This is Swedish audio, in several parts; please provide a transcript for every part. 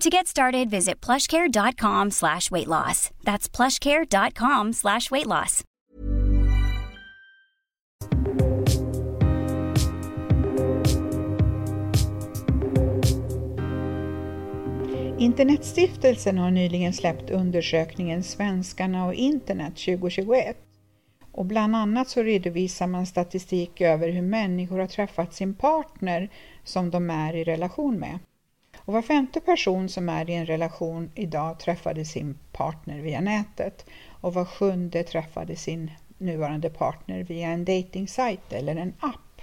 To get started, visit plushcare.com slash weight loss. That's plushcare.com slash weight loss. Internetstiftelsen har nyligen släppt undersökningen Svenskarna och internet 2021. Och bland annat så redovisar man statistik över hur människor har träffat sin partner som de är i relation med. Och var femte person som är i en relation idag träffade sin partner via nätet och var sjunde träffade sin nuvarande partner via en datingsajt eller en app.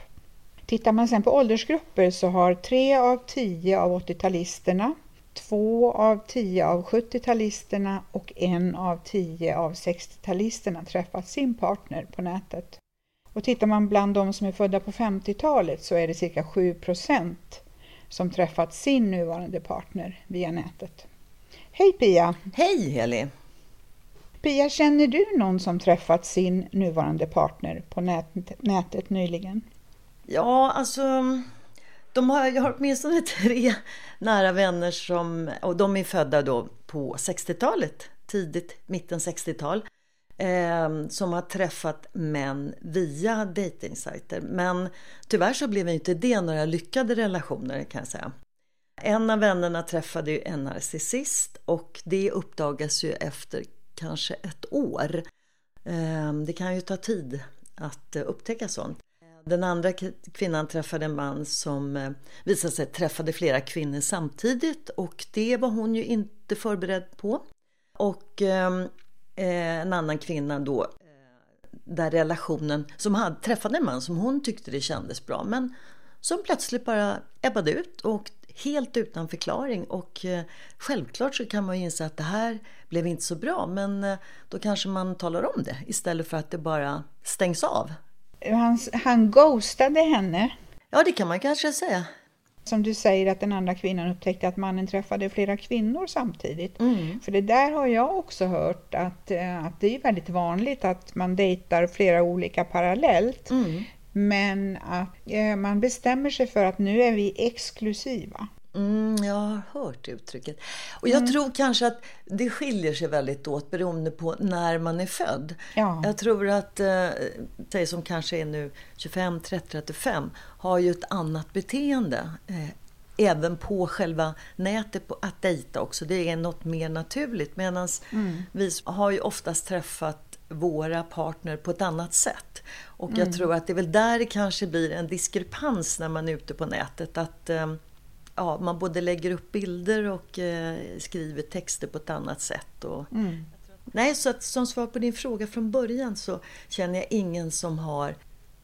Tittar man sen på åldersgrupper så har tre av tio av 80-talisterna, två av tio av 70-talisterna och en av tio av 60-talisterna träffat sin partner på nätet. Och tittar man bland de som är födda på 50-talet så är det cirka 7 procent som träffat sin nuvarande partner via nätet. Hej Pia! Hej Heli! Pia, känner du någon som träffat sin nuvarande partner på nät nätet nyligen? Ja, alltså de har, jag har åtminstone tre nära vänner som, och de är födda då på 60-talet, tidigt, mitten 60-tal, eh, som har träffat män via dejtingsajter. Men tyvärr så blev inte det några lyckade relationer kan jag säga. En av vännerna träffade ju en narcissist och det uppdagas ju efter kanske ett år. Ehm, det kan ju ta tid att eh, upptäcka sånt. Den andra kvinnan träffade en man som eh, visade sig träffade flera kvinnor samtidigt och det var hon ju inte förberedd på. Och ehm, en annan kvinna då eh, där relationen, som hade träffade en man som hon tyckte det kändes bra men som plötsligt bara ebbade ut och helt utan förklaring och eh, självklart så kan man ju inse att det här blev inte så bra men eh, då kanske man talar om det istället för att det bara stängs av han, han ghostade henne. Ja, det kan man kanske säga. Som du säger att den andra kvinnan upptäckte att mannen träffade flera kvinnor samtidigt. Mm. För det där har jag också hört att, eh, att det är väldigt vanligt att man dejtar flera olika parallellt. Mm. Men att eh, man bestämmer sig för att nu är vi exklusiva. Mm, jag har hört uttrycket. Och jag mm. tror kanske att det skiljer sig väldigt åt beroende på när man är född. Ja. Jag tror att eh, som kanske är nu 25, 30, 35 har ju ett annat beteende. Eh, även på själva nätet på att dejta också. Det är något mer naturligt. Medan mm. vi har ju oftast träffat våra partner på ett annat sätt. Och jag mm. tror att det är väl där det kanske blir en diskrepans när man är ute på nätet. Att eh, ja, man både lägger upp bilder och eh, skriver texter på ett annat sätt. Och, mm. Nej, så att, som svar på din fråga från början så känner jag ingen som har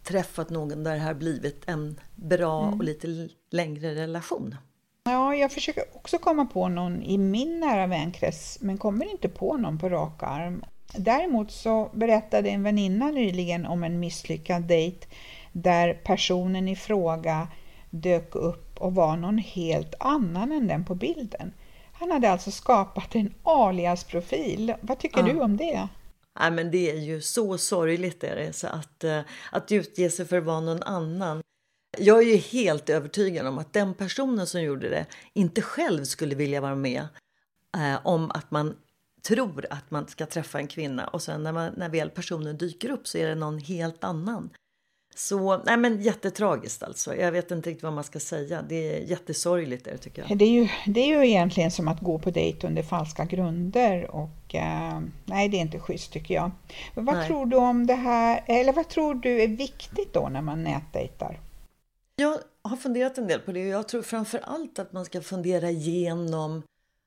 träffat någon där det har blivit en bra mm. och lite längre relation. Ja, jag försöker också komma på någon i min nära vänkrets men kommer inte på någon på rak arm. Däremot så berättade en väninna nyligen om en misslyckad dejt där personen i fråga dök upp och var någon helt annan än den på bilden. Han hade alltså skapat en aliasprofil. Vad tycker ja. du om det? Ja, men det är ju så sorgligt är det, så att, eh, att utge sig för att vara någon annan. Jag är ju helt övertygad om att den personen som gjorde det inte själv skulle vilja vara med eh, om att man tror att man ska träffa en kvinna och sen när, man, när väl personen dyker upp så är det någon helt annan. Så, nej men jättetragiskt alltså. Jag vet inte riktigt vad man ska säga. Det är jättesorgligt det tycker jag. Det är ju, det är ju egentligen som att gå på dejt under falska grunder och eh, nej, det är inte schysst tycker jag. Men vad nej. tror du om det här, eller vad tror du är viktigt då när man nätdejtar? Jag har funderat en del på det och jag tror framför allt att man ska fundera igenom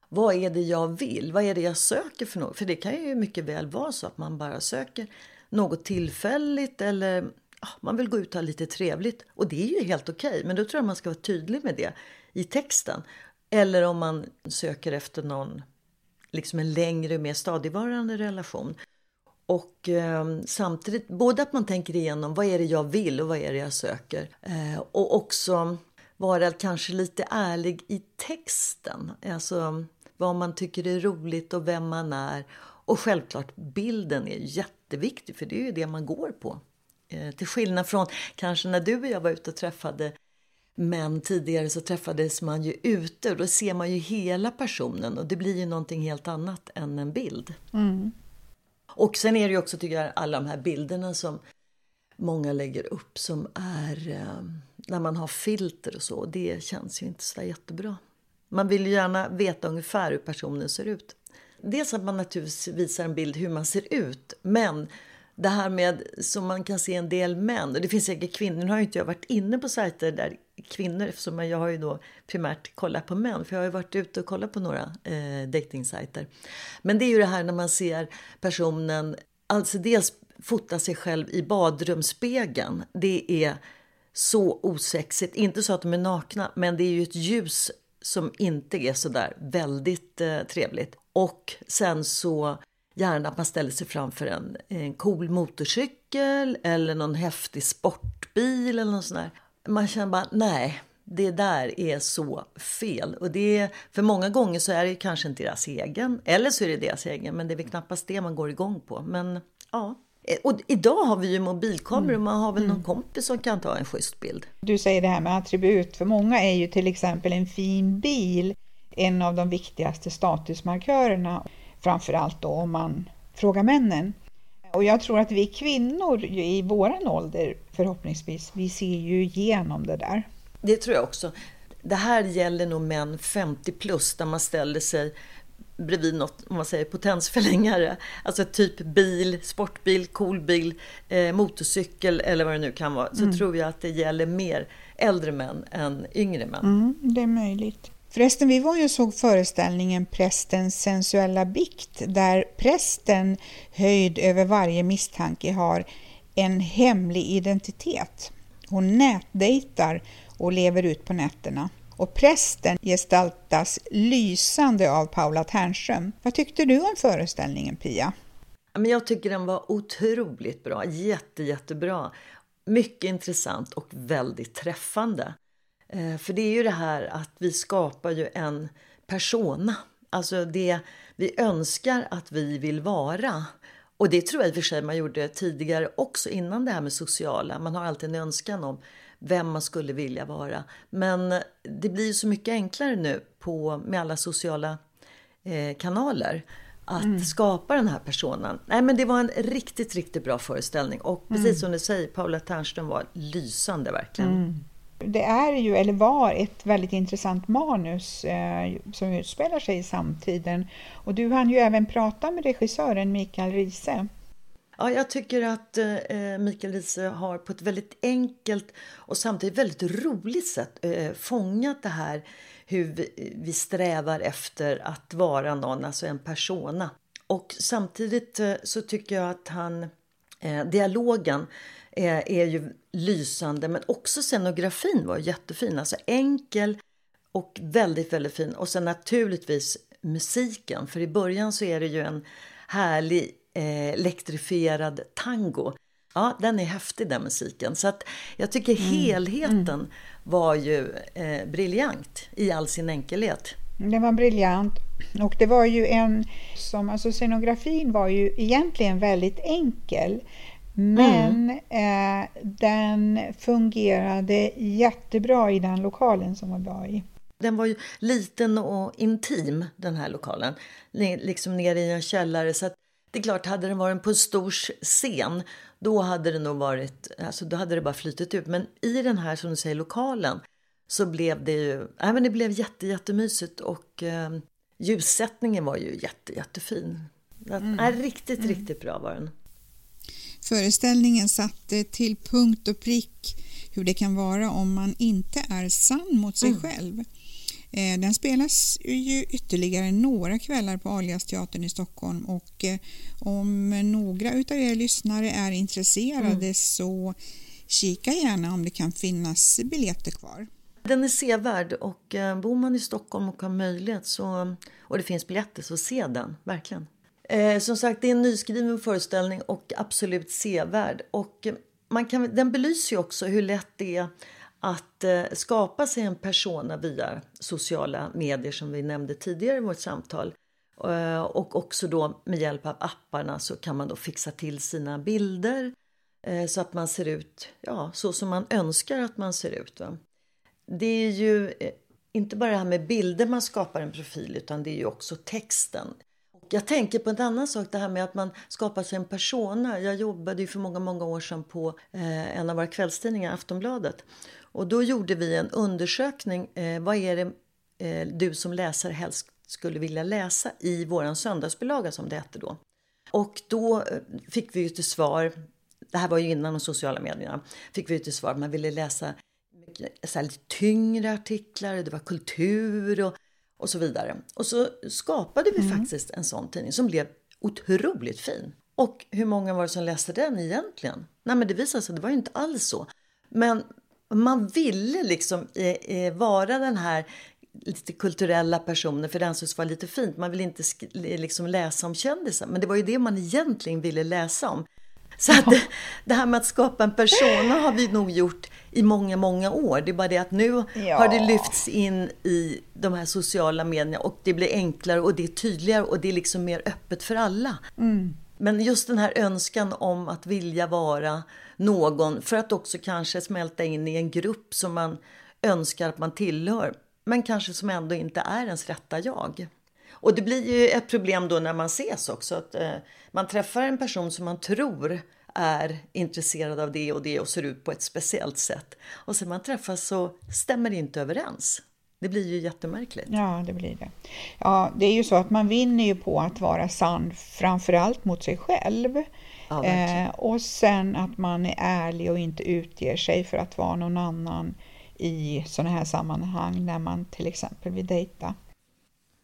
vad är det jag vill? Vad är det jag söker för något? För det kan ju mycket väl vara så att man bara söker något tillfälligt eller Ah, man vill gå ut och ha lite trevligt. Och det är ju helt okej, okay, men då tror jag man ska vara tydlig med det i texten. Eller om man söker efter någon, liksom en längre, mer stadigvarande relation. Och eh, samtidigt, både att man tänker igenom vad är det jag vill och vad är det jag söker. Eh, och också vara kanske lite ärlig i texten. Alltså vad man tycker är roligt och vem man är. Och självklart bilden är jätteviktig för det är ju det man går på. Eh, till skillnad från kanske när du och jag var ute och träffade män tidigare så träffades man ju ute och då ser man ju hela personen och det blir ju någonting helt annat än en bild. Mm. Och sen är det ju också tycker jag alla de här bilderna som många lägger upp som är eh, när man har filter och så. Det känns ju inte så jättebra. Man vill ju gärna veta ungefär hur personen ser ut. Dels att man naturligtvis visar en bild hur man ser ut, men det här med som man kan se en del män, och det finns säkert kvinnor, nu har ju inte jag varit inne på sajter där kvinnor, eftersom jag har ju då primärt kollat på män, för jag har ju varit ute och kollat på några eh, dejtingsajter. Men det är ju det här när man ser personen, alltså dels fota sig själv i badrumsspegeln, det är så osexigt. Inte så att de är nakna, men det är ju ett ljus som inte är så där väldigt eh, trevligt. Och sen så gärna att man ställer sig framför en, en cool motorcykel eller någon häftig sportbil eller något sånt där. Man känner bara, nej, det där är så fel. Och det är, för många gånger så är det kanske inte deras egen, eller så är det deras egen, men det är väl knappast det man går igång på. Men ja, Eh, och idag har vi ju mobilkameror mm. man har väl någon mm. kompis som kan ta en schysst bild. Du säger det här med attribut. För många är ju till exempel en fin bil en av de viktigaste statusmarkörerna. Framförallt då om man frågar männen. Och jag tror att vi kvinnor i våran ålder förhoppningsvis, vi ser ju igenom det där. Det tror jag också. Det här gäller nog män 50 plus där man ställer sig bredvid något, om man säger potensförlängare. Alltså typ bil, sportbil, coolbil, eh, motorcykel eller vad det nu kan vara. Så mm. tror jag att det gäller mer äldre män än yngre män. Mm, det är möjligt. Förresten, vi var ju och såg föreställningen Prästens sensuella bikt där prästen höjd över varje misstanke har en hemlig identitet. Hon nätdejtar och lever ut på nätterna och prästen gestaltas lysande av Paula Ternström. Vad tyckte du om föreställningen Pia? Jag tycker den var otroligt bra, jätte, jättebra. Mycket intressant och väldigt träffande. Eh, för det är ju det här att vi skapar ju en persona. Alltså det vi önskar att vi vill vara. Och det tror jag i och för sig man gjorde tidigare också innan det här med sociala. Man har alltid en önskan om vem man skulle vilja vara. Men det blir så mycket enklare nu på, med alla sociala eh, kanaler att mm. skapa den här personen. Nej, men det var en riktigt, riktigt bra föreställning. Och precis mm. som du säger, Paula Ternström var lysande verkligen. Mm. Det är ju, eller var, ett väldigt intressant manus eh, som utspelar sig i samtiden. Och du hann ju även prata med regissören Mikael Riese. Ja, jag tycker att eh, eh Mikael Riese har på ett väldigt enkelt och samtidigt väldigt roligt sätt eh, eh, fångat det här hur vi, vi, strävar efter att vara någon, alltså en persona. Och samtidigt eh, så tycker jag att han, eh, dialogen är, är ju lysande men också scenografin var jättefin, alltså enkel och väldigt, väldigt fin. Och sen naturligtvis musiken, för i början så är det ju en härlig eh, elektrifierad tango. Ja, den är häftig den musiken. Så att jag tycker mm. helheten mm. var ju eh, briljant i all sin enkelhet. Den var briljant. Och det var ju en som, alltså scenografin var ju egentligen väldigt enkel. Men mm. eh, den fungerade jättebra i den lokalen som var var i. Den var ju liten och intim den här lokalen. Liksom nere i en källare. Så att Det är klart, hade den varit på en stor scen, då hade det nog varit, alltså då hade det bara flytit ut. Men i den här, som du säger, lokalen, så blev det ju, ja, men det blev jätte, jättemysigt och eh, ljussättningen var ju jätte, jättefin. Mm. Ja, riktigt, mm. riktigt bra var den. Föreställningen satte till punkt och prick hur det kan vara om man inte är sann mot sig mm. själv. Eh, den spelas ju ytterligare några kvällar på Aliasteatern i Stockholm och eh, om några utav er lyssnare är intresserade mm. så kika gärna om det kan finnas biljetter kvar. Den är sevärd och eh, bor man i Stockholm och har möjlighet så, och det finns biljetter så se den, verkligen. Eh, som sagt, det är en nyskriven föreställning och absolut sevärd. Och eh, man kan, den belyser ju också hur lätt det är att eh, skapa sig en persona via sociala medier som vi nämnde tidigare i vårt samtal. Eh, och också då med hjälp av apparna så kan man då fixa till sina bilder eh, så att man ser ut ja, så som man önskar att man ser ut. Va? Det är ju eh, inte bara det här med bilder man skapar en profil utan det är ju också texten. Jag tänker på en annan sak, det här med att man skapar sig en persona. Jag jobbade ju för många, många år sedan på eh, en av våra kvällstidningar, Aftonbladet. Och då gjorde vi en undersökning. Eh, vad är det eh, du som läsare helst skulle vilja läsa i våran söndagsbilaga som det hette då? Och då eh, fick vi ju till svar, det här var ju innan de sociala medierna, fick vi ju till svar att man ville läsa så här, lite tyngre artiklar, det var kultur och och så vidare. Och så skapade vi mm. faktiskt en sån tidning som blev otroligt fin. Och hur många var det som läste den egentligen? Nej, men det visade sig att det var ju inte alls så. Men man ville liksom eh, eh, vara den här lite kulturella personen för den som var lite fint. Man ville inte liksom läsa om kändisar, men det var ju det man egentligen ville läsa om. Så att det, det, här med att skapa en persona har vi nog gjort i många, många år. Det är bara det att nu ja. har det lyfts in i de här sociala medierna och det blir enklare och det är tydligare och det är liksom mer öppet för alla. Mm. Men just den här önskan om att vilja vara någon för att också kanske smälta in i en grupp som man önskar att man tillhör men kanske som ändå inte är ens rätta jag. Och det blir ju ett problem då när man ses också. Att eh, man träffar en person som man tror är intresserad av det och det och ser ut på ett speciellt sätt. Och sen man träffas så stämmer det inte överens. Det blir ju jättemärkligt. Ja, det blir det. Ja, det är ju så att man vinner ju på att vara sann framförallt mot sig själv. Ja, eh, och sen att man är ärlig och inte utger sig för att vara någon annan i sådana här sammanhang när man till exempel vill dejta.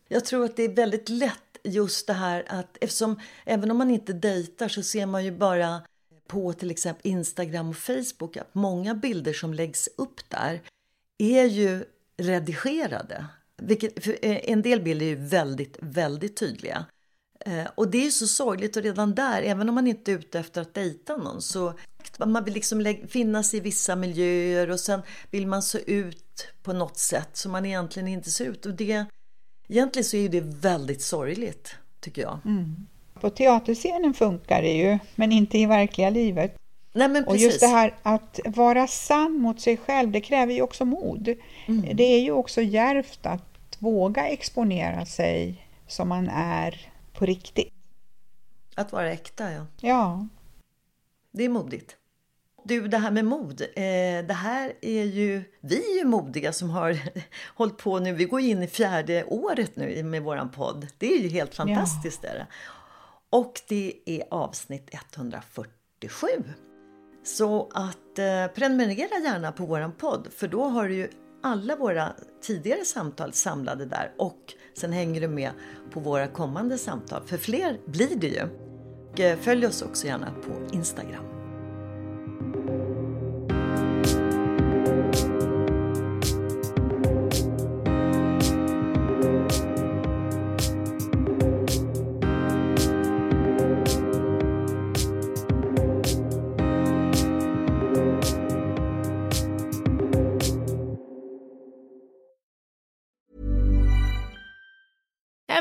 Jag tror att det är väldigt lätt just det här att eftersom även om man inte dejtar så ser man ju bara på till exempel Instagram och Facebook att många bilder som läggs upp där är ju redigerade. Vilket, eh, en del bilder är ju väldigt, väldigt tydliga. Eh, och det är så sorgligt och redan där, även om man inte är ute efter att dejta någon så man vill liksom finnas i vissa miljöer och sen vill man se ut på något sätt som man egentligen inte ser ut. Och det, egentligen så är det väldigt sorgligt, tycker jag. Mm. På teaterscenen funkar det ju, men inte i verkliga livet. Nej, och just det här att vara sann mot sig själv, det kräver ju också mod. Mm. Det är ju också järvt att våga exponera sig som man är på riktigt. Att vara äkta, ja. Ja. Det är modigt. Du, det här med mod. Eh, det här är ju, vi är ju modiga som har hållit på nu. Vi går in i fjärde året nu med våran podd. Det är ju helt fantastiskt. Ja. Där. Och det är avsnitt 147. Så att eh, prenumerera gärna på våran podd för då har du ju alla våra tidigare samtal samlade där och sen hänger du med på våra kommande samtal. För fler blir det ju. Och eh, följ oss också gärna på Instagram.